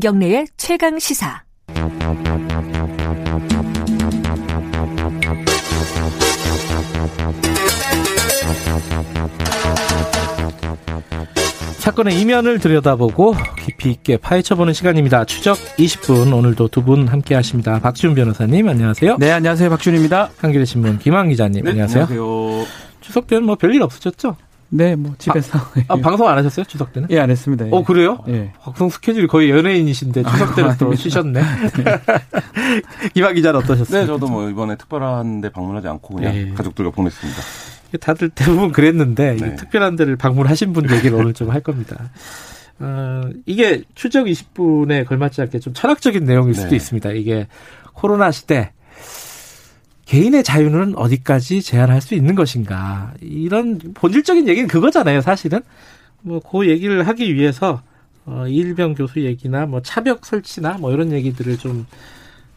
김경래의 최강 시사. 사건의 이면을 들여다보고 깊이 있게 파헤쳐보는 시간입니다. 추적 20분 오늘도 두 분 함께 하십니다. 박지훈 변호사님 안녕하세요. 네 안녕하세요 박준입니다. 한겨레 신문 김한 기자님 네, 안녕하세요. 안녕하세요. 추석 때는 뭐 별일 없으셨죠? 네 뭐 집에서 아, 방송 안 하셨어요? 추석 때는? 예 안 했습니다. 예. 어 그래요? 예. 방송 스케줄이 거의 연예인이신데 추석 때는 또 아닙니다. 쉬셨네. 김한 기자는 어떠셨어요? 네, 저도 뭐 이번에 특별한 데 방문하지 않고 그냥 네. 가족들과 보냈습니다. 다들 대부분 그랬는데 네. 이 특별한 데를 방문하신 분 얘기를 오늘 좀 할 겁니다. 어, 이게 추적 20분에 걸맞지 않게 좀 철학적인 내용일 수도 네. 있습니다. 이게 코로나 시대 개인의 자유는 어디까지 제한할 수 있는 것인가 이런 본질적인 얘기는 그거잖아요. 사실은 뭐 그 얘기를 하기 위해서 어, 이일병 교수 얘기나 뭐 차벽 설치나 뭐 이런 얘기들을 좀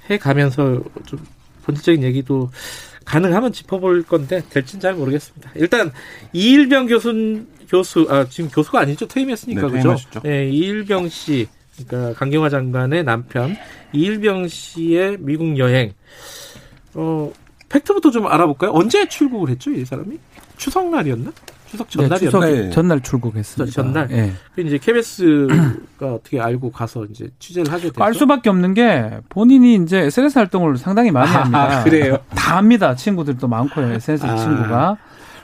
해 가면서 좀 본질적인 얘기도 가능하면 짚어볼 건데 될진 잘 모르겠습니다. 일단 이일병 교수 교수 아 지금 교수가 아니죠 퇴임했으니까 네, 그죠? 네, 이일병 씨 그러니까 강경화 장관의 남편 이일병 씨의 미국 여행 어 팩트부터 좀 알아볼까요? 언제 출국을 했죠 이 사람이? 추석 날이었나? 추석 네, 전날이었나? 추석 네. 전날 출국했습니다. 전날? 예. 그 이제 KBS가 어떻게 알고 가서 이제 취재를 하게 됐죠. 알 수밖에 없는 게 본인이 이제 SNS 활동을 상당히 많이 아, 합니다. 그래요? 다 합니다. 친구들도 많고요. SNS 아. 친구가.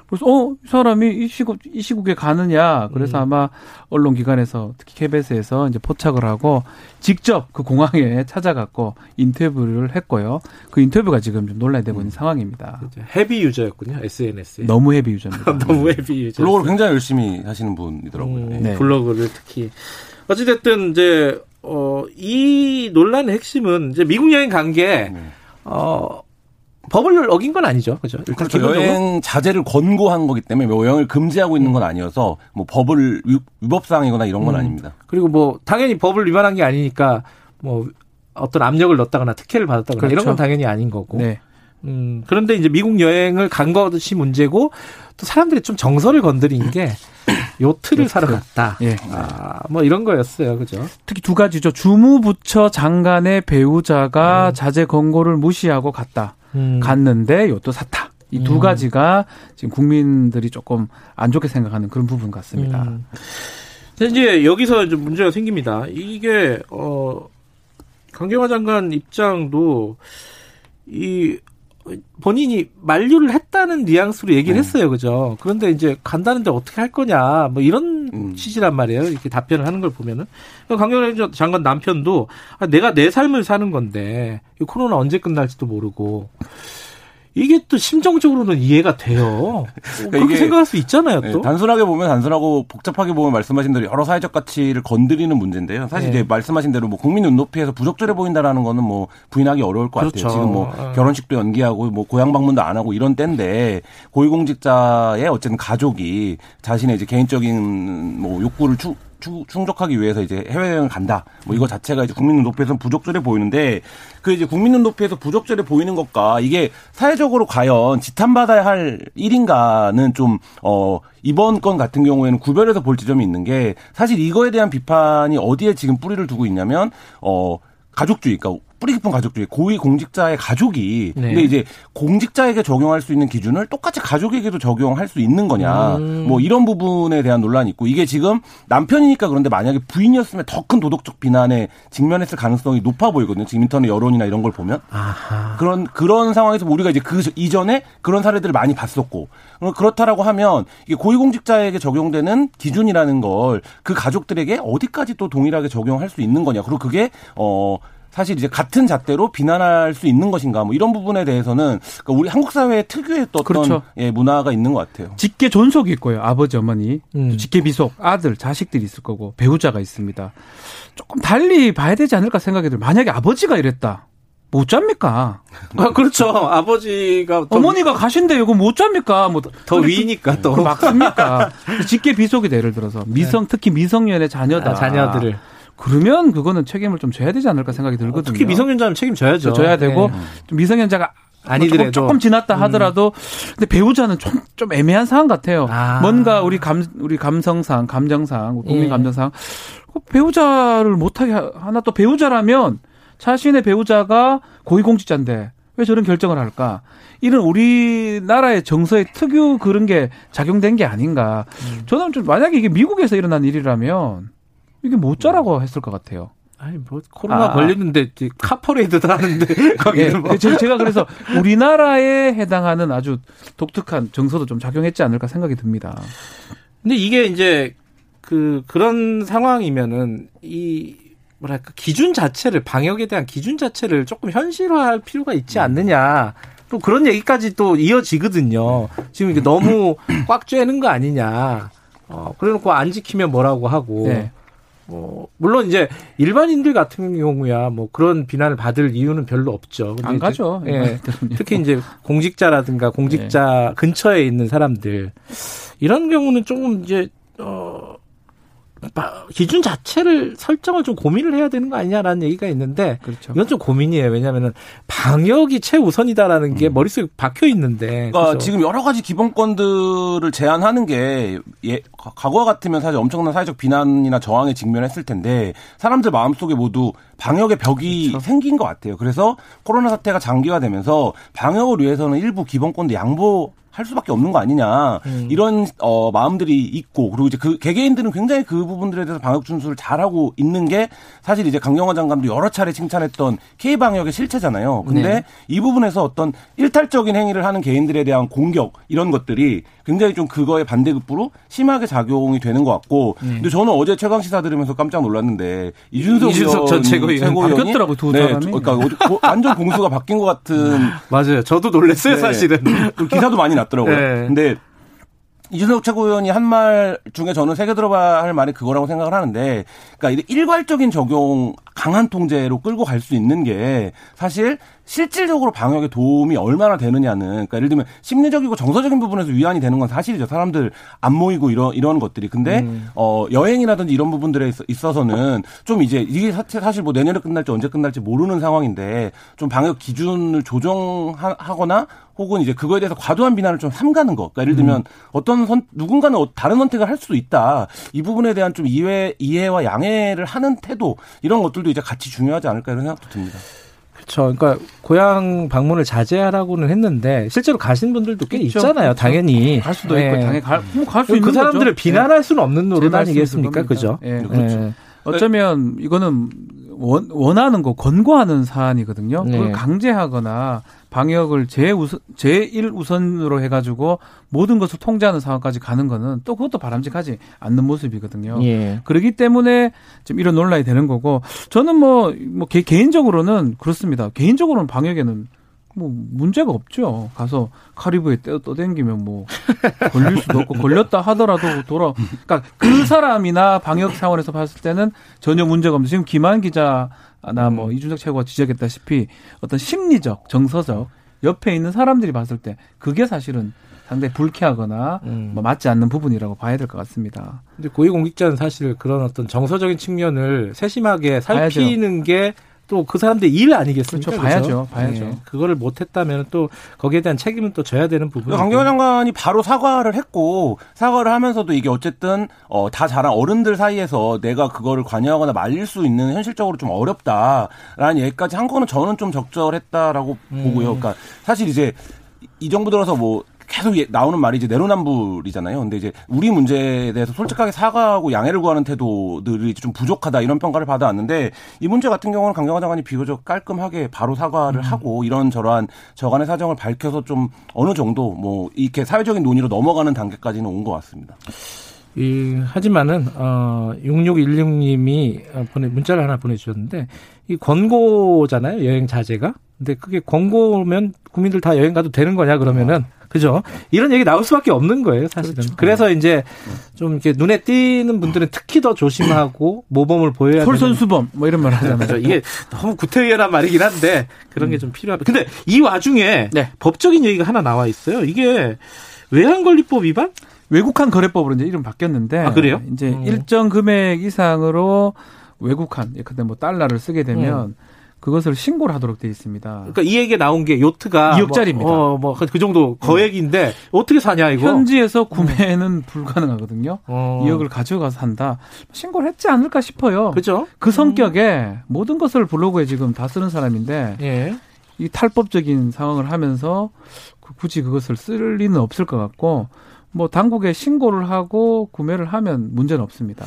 그래서 어, 이 사람이 이 시국 이 시국에 가느냐. 그래서 음. 아마 언론 기관에서 특히 KBS에서 이제 포착을 하고 직접 그 공항에 찾아갔고 인터뷰를 했고요. 그 인터뷰가 지금 좀 논란이 되고 있는 상황입니다. 이제 헤비 유저였군요 SNS에. 너무 헤비 유저입니다. 너무 헤비 유저. 블로그를 굉장히 열심히 하시는 분이더라고요. 음, 네. 블로그를 특히 어찌됐든 이제 어, 이 논란의 핵심은 이제 미국 여행 간게 네. 어, 법을 어긴 건 아니죠, 그죠? 일단 그렇죠. 기본적으로. 여행 자제를 권고한 거기 때문에 뭐 여행을 금지하고 있는 건 아니어서 뭐 법을 위- 위법사항이거나 이런 건 음. 아닙니다. 그리고 뭐 당연히 법을 위반한 게 아니니까 뭐 어떤 압력을 넣었다거나 특혜를 받았다거나 이런 그렇죠. 건 당연히 아닌 거고. 네. 음, 그런데 이제 미국 여행을 간 것이 문제고 또 사람들이 좀 정서를 건드린 게 요트를 사러 갔다. 예. 아, 뭐 이런 거였어요. 그죠? 특히 두 가지죠. 주무부처 장관의 배우자가 음. 자제 권고를 무시하고 갔다. 음. 갔는데 요또 샀다. 이두 음. 가지가 지금 국민들이 조금 안 좋게 생각하는 그런 부분 같습니다. 음. 이제 여기서 이제 문제가 생깁니다. 이게 어 강경화 장관 입장도 이 본인이 만류를 했다는 뉘앙스로 얘기를 네. 했어요, 그죠? 그런데 이제 간다는데 어떻게 할 거냐, 뭐 이런 음. 취지란 말이에요. 이렇게 답변을 하는 걸 보면은 강경화 장관 남편도 아, 내가 내 삶을 사는 건데 이 코로나 언제 끝날지도 모르고 이게 또 심정적으로는 이해가 돼요. 그렇게 이게 생각할 수 있잖아요, 네, 또. 단순하게 보면 단순하고 복잡하게 보면 말씀하신 대로 여러 사회적 가치를 건드리는 문제인데요. 사실 네. 이제 말씀하신 대로 뭐 국민 눈높이에서 부적절해 보인다라는 거는 뭐 부인하기 어려울 것 그렇죠. 같아요. 지금 뭐 어. 결혼식도 연기하고 뭐 고향 방문도 안 하고 이런 때인데 고위공직자의 어쨌든 가족이 자신의 이제 개인적인 뭐 욕구를 추, 추- 충족하기 위해서 이제 해외여행을 간다. 뭐 이거 자체가 이제 국민 눈높이에서는 부적절해 보이는데 그 이제 국민 눈높이에서 부적절해 보이는 것과 이게 사회적으로 과연 지탄받아야 할 일인가는 좀, 어, 이번 건 같은 경우에는 구별해서 볼 지점이 있는 게 사실 이거에 대한 비판이 어디에 지금 뿌리를 두고 있냐면, 어, 가족주의, 그러니까 뿌리 깊은 가족주의, 고위 공직자의 가족이 네. 근데 이제 공직자에게 적용할 수 있는 기준을 똑같이 가족에게도 적용할 수 있는 거냐, 음. 뭐 이런 부분에 대한 논란이 있고 이게 지금 남편이니까 그런데 만약에 부인이었으면 더 큰 도덕적 비난에 직면했을 가능성이 높아 보이거든요. 지금 인터넷 여론이나 이런 걸 보면 아하. 그런 그런 상황에서 우리가 이제 그 이전에 그런 사례들을 많이 봤었고 어, 그렇다라고 하면 이게 고위공직자에게 적용되는 기준이라는 걸 그 가족들에게 어디까지 또 동일하게 적용할 수 있는 거냐 그리고 그게 어 사실 이제 같은 잣대로 비난할 수 있는 것인가 뭐 이런 부분에 대해서는 그러니까 우리 한국 사회 특유의 또 어떤 그렇죠. 예, 문화가 있는 것 같아요. 직계 존속이 있고요. 아버지, 어머니, 음. 또 직계 비속, 아들, 자식들이 있을 거고 배우자가 있습니다. 조금 달리 봐야 되지 않을까 생각이 들어요. 만약에 아버지가 이랬다. 못 잡니까? 아, 그렇죠. 아버지가 더, 어머니가 가신데 이거 못 잡니까? 뭐 더 위니까 또그 막습니까? 직계 비속이다 예를 들어서 미성 특히 미성년의 자녀다. 아, 자녀들을 그러면 그거는 책임을 좀 져야 되지 않을까 생각이 들거든요. 특히 미성년자는 책임져야죠. 져야 되고 네. 좀 미성년자가 아니더라도. 조금, 조금 지났다 하더라도 근데 배우자는 좀, 좀 애매한 상황 같아요. 아. 뭔가 우리 감 우리 감성상 감정상 국민 예. 감정상 그 배우자를 못하게 하- 하나 또 배우자라면 자신의 배우자가 고위공직자인데 왜 저런 결정을 할까? 이런 우리나라의 정서의 특유 그런 게 작용된 게 아닌가. 저는 좀 만약에 이게 미국에서 일어난 일이라면 이게 뭐쩌라고 했을 것 같아요. 아니 뭐 코로나 아. 걸리는데 이제 카퍼레이드도 하는데 예, 거기는 뭐 제- 제가 그래서 우리나라에 해당하는 아주 독특한 정서도 좀 작용했지 않을까 생각이 듭니다. 근데 이게 이제 그 그런 상황이면은 이 뭐랄까 기준 자체를 방역에 대한 기준 자체를 조금 현실화할 필요가 있지 않느냐. 또 그런 얘기까지 또 이어지거든요. 지금 이게 너무 꽉 쬐는 거 아니냐. 어, 그래놓고 안 지키면 뭐라고 하고. 네. 뭐 물론 이제 일반인들 같은 경우야 뭐 그런 비난을 받을 이유는 별로 없죠. 안 가죠. 예. 특히 이제 공직자라든가 공직자 근처에 있는 사람들 이런 경우는 조금 이제 어 바- 기준 자체를 설정을 좀 고민을 해야 되는 거 아니냐라는 얘기가 있는데 그렇죠. 이건 좀 고민이에요. 왜냐하면은 방역이 최우선이다라는 게 머릿속에 박혀 있는데 그러니까 그죠? 지금 여러 가지 기본권들을 제한하는 게 예, 과- 과거와 같으면 사실 엄청난 사회적 비난이나 저항에 직면했을 텐데 사람들 마음속에 모두 방역의 벽이 그렇죠. 생긴 것 같아요. 그래서 코로나 사태가 장기화되면서 방역을 위해서는 일부 기본권도 양보 할 수밖에 없는 거 아니냐 음. 이런 어 마음들이 있고 그리고 이제 그 개개인들은 굉장히 그 부분들에 대해서 방역 준수를 잘하고 있는 게 사실 이제 강경화 장관도 여러 차례 칭찬했던 K 방역의 실체잖아요. 근데 네. 이 부분에서 어떤 일탈적인 행위를 하는 개인들에 대한 공격 이런 것들이 굉장히 좀 그거에 반대급부로 심하게 작용이 되는 것 같고 근데 저는 어제 최강 시사 들으면서 깜짝 놀랐는데 이준석, 이준석 전 최고위원이 바뀌었더라고요, 두 네, 사람이. 그러니까 완전 공수가 바뀐 것 같은 맞아요. 저도 놀랐어요 네. 사실은. 그 기사도 많이 났 더라고요. 네. 근데 이준석 최고위원이 한 말 중에 저는 새겨 들어봐야 할 말이 그거라고 생각을 하는데, 그러니까 이 일괄적인 적용, 강한 통제로 끌고 갈 수 있는 게 사실 실질적으로 방역에 도움이 얼마나 되느냐는, 그러니까 예를 들면 심리적이고 정서적인 부분에서 위안이 되는 건 사실이죠. 사람들 안 모이고 이런 이런 것들이. 근데 음. 어 여행이라든지 이런 부분들에 있어- 있어서는 좀 이제 이게 사- 사실 뭐 내년에 끝날지 언제 끝날지 모르는 상황인데 좀 방역 기준을 조정하거나 혹은 이제 그거에 대해서 과도한 비난을 좀 삼가는 것. 그러니까 예를 들면 어떤 선 누군가는 어- 다른 선택을 할 수도 있다. 이 부분에 대한 좀 이해 이해와 양해를 하는 태도 이런 것들도 이제 같이 중요하지 않을까 이런 생각도 듭니다. 그렇죠. 그러니까 고향 방문을 자제하라고는 했는데 실제로 가신 분들도 꽤 있죠. 있잖아요. 그렇죠. 당연히 갈 수도 네. 있고 당연히 갈수 있는 그 사람들을 거죠. 비난할 수는 없는 제 노릇 아니겠습니까? 그죠? 예, 네. 어쩌면 이거는 원, 원하는 거 권고하는 사안이거든요. 네. 그걸 강제하거나 방역을 제우선 제일 우선으로 해 가지고 모든 것을 통제하는 상황까지 가는 거는 또 그것도 바람직하지 않는 모습이거든요. 예. 그러기 때문에 좀 이런 논란이 되는 거고 저는 뭐, 뭐 개, 개인적으로는 그렇습니다. 개인적으로는 방역에는 뭐 문제가 없죠. 가서 카리브에 떠, 떠댕기면 뭐 걸릴 수도 없고 걸렸다 하더라도 돌아. 그러니까 그 사람이나 방역 차원에서 봤을 때는 전혀 문제가 없는데 지금 김한 기자나 뭐 이준석 최고가 지적했다시피 어떤 심리적, 정서적 옆에 있는 사람들이 봤을 때 그게 사실은 상당히 불쾌하거나 음. 뭐 맞지 않는 부분이라고 봐야 될 것 같습니다. 근데 고위공직자는 사실 그런 어떤 정서적인 측면을 세심하게 살피는 게 또 그 사람들의 일 아니겠습니까? 그렇죠. 봐야죠. 봐야죠. 네. 그거를 못했다면 또 거기에 대한 책임은 또 져야 되는 부분이고. 강경화 장관이 바로 사과를 했고 사과를 하면서도 이게 어쨌든 어, 다 자란 어른들 사이에서 내가 그거를 관여하거나 말릴 수 있는 현실적으로 좀 어렵다라는 얘기까지 한 거는 저는 좀 적절했다라고 보고요. 그러니까 사실 이제 이- 이 정부 들어서 뭐 계속 예- 나오는 말이 이제 내로남불이잖아요. 근데 이제 우리 문제에 대해서 솔직하게 사과하고 양해를 구하는 태도들이 좀 부족하다 이런 평가를 받아왔는데 이 문제 같은 경우는 강경화 장관이 비교적 깔끔하게 바로 사과를 하고 이런 저러한 저간의 사정을 밝혀서 좀 어느 정도 뭐 이렇게 사회적인 논의로 넘어가는 단계까지는 온 것 같습니다. 이, 하지만은, 어, 6616님이 보내, 문자를 하나 보내주셨는데, 이 권고잖아요, 여행 자제가. 근데 그게 권고면 국민들 다 여행 가도 되는 거냐, 그러면은. 그죠? 이런 얘기 나올 수밖에 없는 거예요, 사실은. 그렇죠. 그래서 이제 좀 이렇게 눈에 띄는 분들은 특히 더 조심하고 모범을 보여야 되는. 솔선수범 뭐 이런 말 하잖아요. 이게 너무 구태의연한 말이긴 한데 그런 게 좀 필요하다. 근데 이 와중에 네. 법적인 얘기가 하나 나와 있어요. 이게 외환관리법 위반? 외국한 거래법으로 이제 이름 바뀌었는데 아, 그래요? 이제 음. 일정 금액 이상으로 외국한 근데 뭐 달러를 쓰게 되면 음. 그것을 신고를 하도록 되어 있습니다. 그러니까 이 얘기가 나온 게 요트가 2억짜리입니다. 뭐, 어, 뭐 그 정도 거액인데 어떻게 사냐 이거? 현지에서 구매는 불가능하거든요. 어. 2억을 가져가서 산다. 신고를 했지 않을까 싶어요. 그죠? 그 성격에 모든 것을 블로그에 지금 다 쓰는 사람인데 예. 이 탈법적인 상황을 하면서 그- 굳이 그것을 쓸 리는 없을 것 같고 뭐 당국에 신고를 하고 구매를 하면 문제는 없습니다.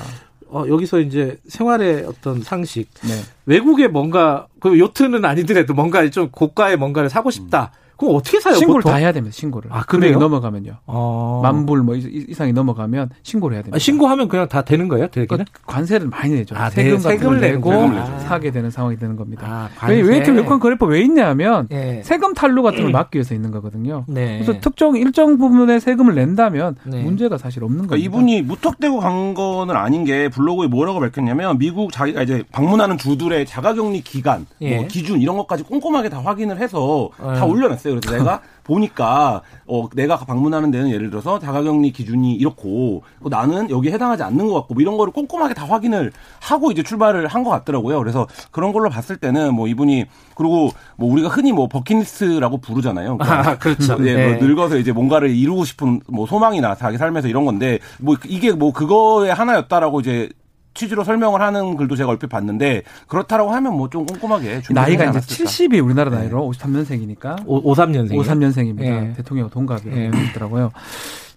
어, 여기서 이제 생활의 어떤 상식, 네. 외국에 뭔가 그 요트는 아니더라도 뭔가 좀 고가의 뭔가를 사고 싶다. 그럼 어떻게 사요? 신고를 보통? 다 해야 됩니다. 신고를. 아, 금액이 그래요? 넘어가면요. 어. 만불 뭐 이- 이상이 넘어가면 신고를 해야 됩니다. 아, 신고하면 그냥 다 되는 거예요? 그러니까 관세를 많이 내죠. 아, 세금 네, 세금을 내고 거예요? 아. 사게 되는 상황이 되는 겁니다. 아, 왜, 왜 이렇게. 외국한 거래법 왜 있냐면 예. 세금 탈루 같은 걸 막기 위해서 있는 거거든요. 네. 그래서 특정 일정 부분의 세금을 낸다면 네. 문제가 사실 없는 그러니까 겁니다. 이분이 무턱대고 간 거는 아닌 게 블로그에 뭐라고 밝혔냐면 미국 자기가 이제 방문하는 주들의 자가격리 기간, 예. 뭐 기준 이런 것까지 꼼꼼하게 다 확인을 해서 어. 다 올려놨어요. 그래서 내가 보니까 어 내가 방문하는 데는 예를 들어서 자가격리 기준이 이렇고 어, 나는 여기 에 해당하지 않는 것 같고 뭐 이런 거를 꼼꼼하게 다 확인을 하고 이제 출발을 한 것 같더라고요. 그래서 그런 걸로 봤을 때는 뭐 이분이 그리고 뭐 우리가 흔히 뭐 버킷리스트라고 부르잖아요. 그러니까 아, 그렇죠. 네, 네. 뭐 늙어서 이제 뭔가를 이루고 싶은 뭐 소망이나 자기 삶에서 이런 건데 뭐 이게 뭐 그거의 하나였다라고 이제 취지로 설명을 하는 글도 제가 얼핏 봤는데 그렇다라고 하면 뭐 좀 꼼꼼하게 나이가 이제 않았을까. 70이 우리나라 나이로 53년생이니까 오, 53년생. 53년생입니다. 예. 대통령 동갑이라고 예. 그러더라고요.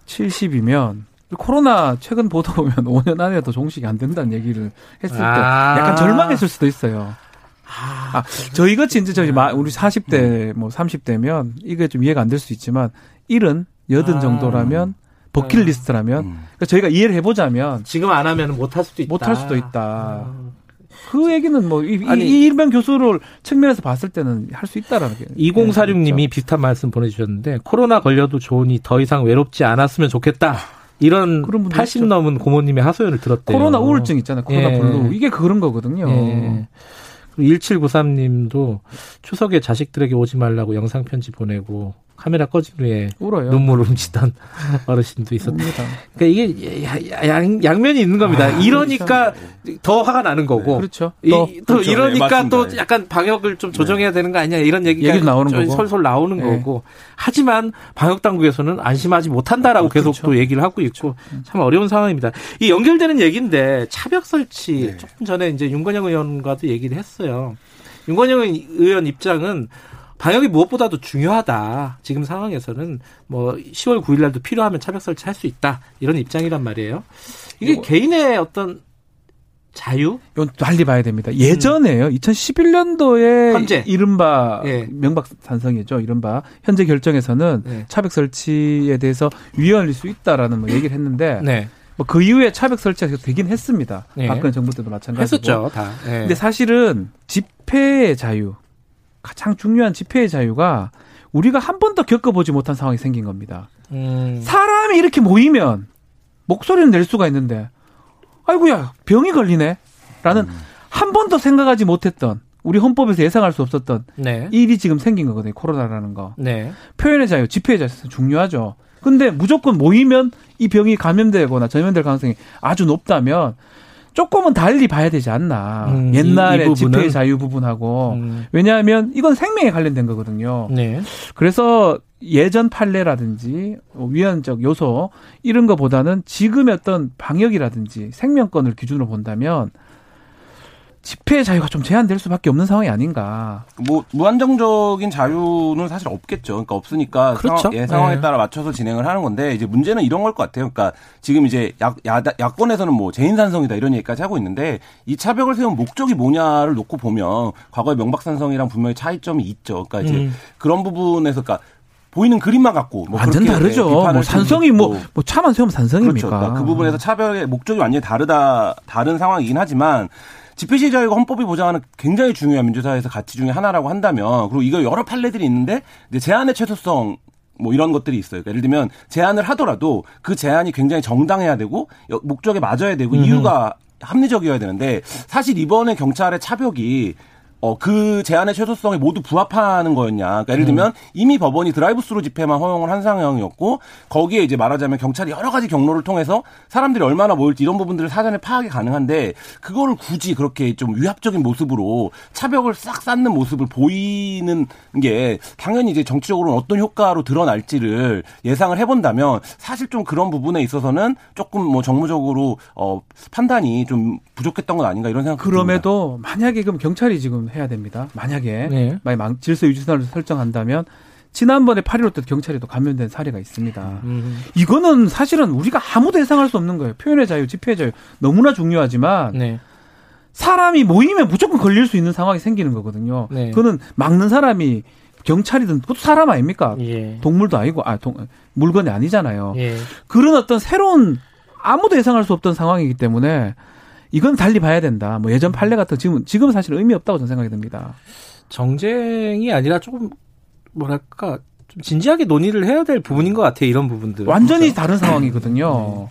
70이면 코로나 최근 보도 보면 5년 안에도 종식이 안 된다는 얘기를 했을 때 아. 약간 절망했을 수도 있어요. 아, 저희 같이 이제 저희 마- 우리 40대 뭐 30대면 이게 좀 이해가 안 될 수 있지만 일은 여든 아. 정도라면 버킷리스트라면 음. 그러니까 저희가 이해를 해보자면 지금 안 하면 못 할 수도 있다. 못 할 수도 있다. 아. 그 얘기는 뭐 이 아니. 일명 교수를 측면에서 봤을 때는 할 수 있다라는 게 2046님이 비슷한 말씀 보내주셨는데 코로나 걸려도 좋으니 더 이상 외롭지 않았으면 좋겠다. 이런 그런 분도 80 있죠. 넘은 고모님의 하소연을 들었대요. 코로나 우울증 있잖아요. 코로나 예. 블루 이게 그런 거거든요. 예. 1793님도 추석에 자식들에게 오지 말라고 영상 편지 보내고 카메라 꺼진 후에 울어요. 눈물을 훔치던 어르신도 있었다. 웁니다. 그러니까 이게 야- 양, 양면이 있는 겁니다. 이러니까 더 화가 나는 거고. 그렇죠. 이- 또또 그렇죠. 이러니까 네, 또 맞습니다. 약간 방역을 좀 조정해야 되는 거 아니냐 이런 얘기가 얘기도 나오는 좀 거고. 솔솔 나오는 네. 거고 하지만 방역 당국에서는 안심하지 못한다라고 계속 그렇죠. 또 얘기를 하고 있고 참 어려운 상황입니다. 이 연결되는 얘기인데 차벽 설치 네. 조금 전에 이제 윤건영 의원과도 얘기를 했어요. 윤건영 의원 입장은 방역이 무엇보다도 중요하다. 지금 상황에서는 뭐 10월 9일 날도 필요하면 차벽 설치할 수 있다. 이런 입장이란 말이에요. 이게 이거- 개인의 어떤 자유? 이건 달리 봐야 됩니다. 예전에요. 2011년도에 음. 현재. 이른바 예. 명박 산성이죠. 이른바 현재 결정에서는 네. 차벽 설치에 대해서 위헌일 수 있다라는 뭐 얘기를 했는데 네. 뭐그 이후에 차벽 설치가 되긴 했습니다. 네. 박근혜 정부 때도 마찬가지고. 했었죠, 다. 네. 근데 사실은 집회의 자유, 가장 중요한 집회의 자유가 우리가 한 번도 겪어보지 못한 상황이 생긴 겁니다. 음, 사람이 이렇게 모이면 목소리를 낼 수가 있는데, 아이고야, 병이 걸리네? 라는 한 번도 생각하지 못했던, 우리 헌법에서 예상할 수 없었던 네. 일이 지금 생긴 거거든요. 코로나라는 거. 네. 표현의 자유, 집회의 자유 중요하죠. 근데 무조건 모이면 이 병이 감염되거나 전염될 가능성이 아주 높다면 조금은 달리 봐야 되지 않나. 음, 이- 옛날에 이? 집회의 자유 부분하고. 음, 왜냐하면 이건 생명에 관련된 거거든요. 네. 그래서 예전 판례라든지 위헌적 요소 이런 거보다는 지금의 어떤 방역이라든지 생명권을 기준으로 본다면 집회 자유가 좀 제한될 수밖에 없는 상황이 아닌가. 뭐 무한정적인 자유는 사실 없겠죠. 그러니까 없으니까 그렇죠. 상황, 예, 상황에 네. 따라 맞춰서 진행을 하는 건데 이제 문제는 이런 걸 것 같아요. 그러니까 지금 이제 야, 야, 야권에서는 뭐 재인산성이다 이런 얘기까지 하고 있는데 이 차벽을 세운 목적이 뭐냐를 놓고 보면 과거의 명박산성이랑 분명히 차이점이 있죠. 그러니까 이제 음. 그런 부분에서 그러니까 보이는 그림만 갖고 뭐 완전 다르죠. 예, 비판을 뭐 산성이 뭐. 뭐 차만 세우면 산성입니까? 그렇죠. 그러니까 그 부분에서 차별의 목적이 완전히 다르다 다른 상황이긴 하지만 집회 자유가 헌법이 보장하는 굉장히 중요한 민주사회에서 가치 중에 하나라고 한다면 그리고 이거 여러 판례들이 있는데 이제 제한의 최소성 뭐 이런 것들이 있어요. 그러니까 예를 들면 제한을 하더라도 그 제한이 굉장히 정당해야 되고 여- 목적에 맞아야 되고 이유가 합리적이어야 되는데 사실 이번에 경찰의 차벽이 어, 그 제한의 최소성에 모두 부합하는 거였냐. 그러니까 예를 들면 이미 법원이 드라이브 스루 집회만 허용을 한 상황이었고 거기에 이제 말하자면 경찰이 여러 가지 경로를 통해서 사람들이 얼마나 모일지 이런 부분들을 사전에 파악이 가능한데 그거를 굳이 그렇게 좀 위압적인 모습으로 차벽을 싹 쌓는 모습을 보이는 게 당연히 이제 정치적으로는 어떤 효과로 드러날지를 예상을 해본다면 사실 좀 그런 부분에 있어서는 조금 뭐 정무적으로 어 판단이 좀 부족했던 건 아닌가 이런 생각 그럼에도 만약에 그럼 경찰이 지금 해야 됩니다. 만약에 네. 만약 망- 질서 유지선을 설정한다면 지난번에 8.15 때 경찰이 또 감염된 사례가 있습니다. 음. 이거는 사실은 우리가 아무도 예상할 수 없는 거예요. 표현의 자유, 집회의 자유 너무나 중요하지만 네. 사람이 모이면 무조건 걸릴 수 있는 상황이 생기는 거거든요. 네. 그거는 막는 사람이 경찰이든 그것도 사람 아닙니까? 예. 동물도 아니고 아 동, 물건이 아니잖아요. 예. 그런 어떤 새로운 아무도 예상할 수 없던 상황이기 때문에 이건 달리 봐야 된다. 뭐 예전 판례 같은 지금 지금 사실 의미 없다고 저는 생각이 듭니다. 정쟁이 아니라 조금 뭐랄까 좀 진지하게 논의를 해야 될 부분인 것 같아요. 이런 부분들. 완전히 그래서. 다른 상황이거든요.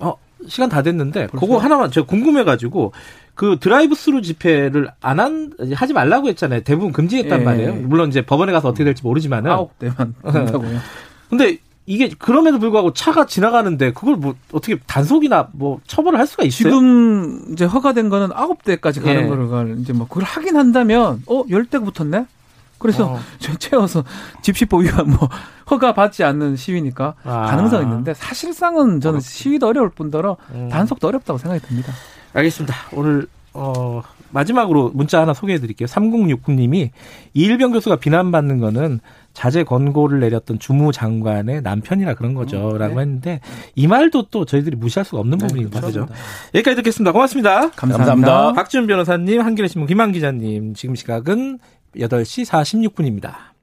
어, 시간 다 됐는데 벌써? 그거 하나만 제가 궁금해가지고 그 드라이브 스루 집회를 안 한 하지 말라고 했잖아요. 대부분 금지했단 예. 말이에요. 물론 이제 법원에 가서 어떻게 될지 모르지만은. 아홉 대만 된다고요. 근데 이게 그럼에도 불구하고 차가 지나가는데 그걸 뭐 어떻게 단속이나 뭐 처벌을 할 수가 있어요? 지금 이제 허가된 거는 아홉 대까지 가는 예. 거를 이제 뭐 그걸 하긴 한다면 어열 대가 붙었네. 그래서 어. 저 채워서 집시법 위반 뭐 허가 받지 않는 시위니까 아. 가능성이 있는데 사실상은 저는 시위도 어려울 뿐더러 음. 단속도 어렵다고 생각이 듭니다. 알겠습니다. 오늘 어 마지막으로 문자 하나 소개해 드릴게요. 3069님이 이일병 교수가 비난받는 거는 자제 권고를 내렸던 주무 장관의 남편이라 그런 거죠. 음, 라고 네. 했는데 이 말도 또 저희들이 무시할 수가 없는 부분인 것 같죠. 여기까지 듣겠습니다. 고맙습니다. 감사합니다. 감사합니다. 박지훈 변호사님, 한겨레신문 김한 기자님, 지금 시각은 8시 46분입니다.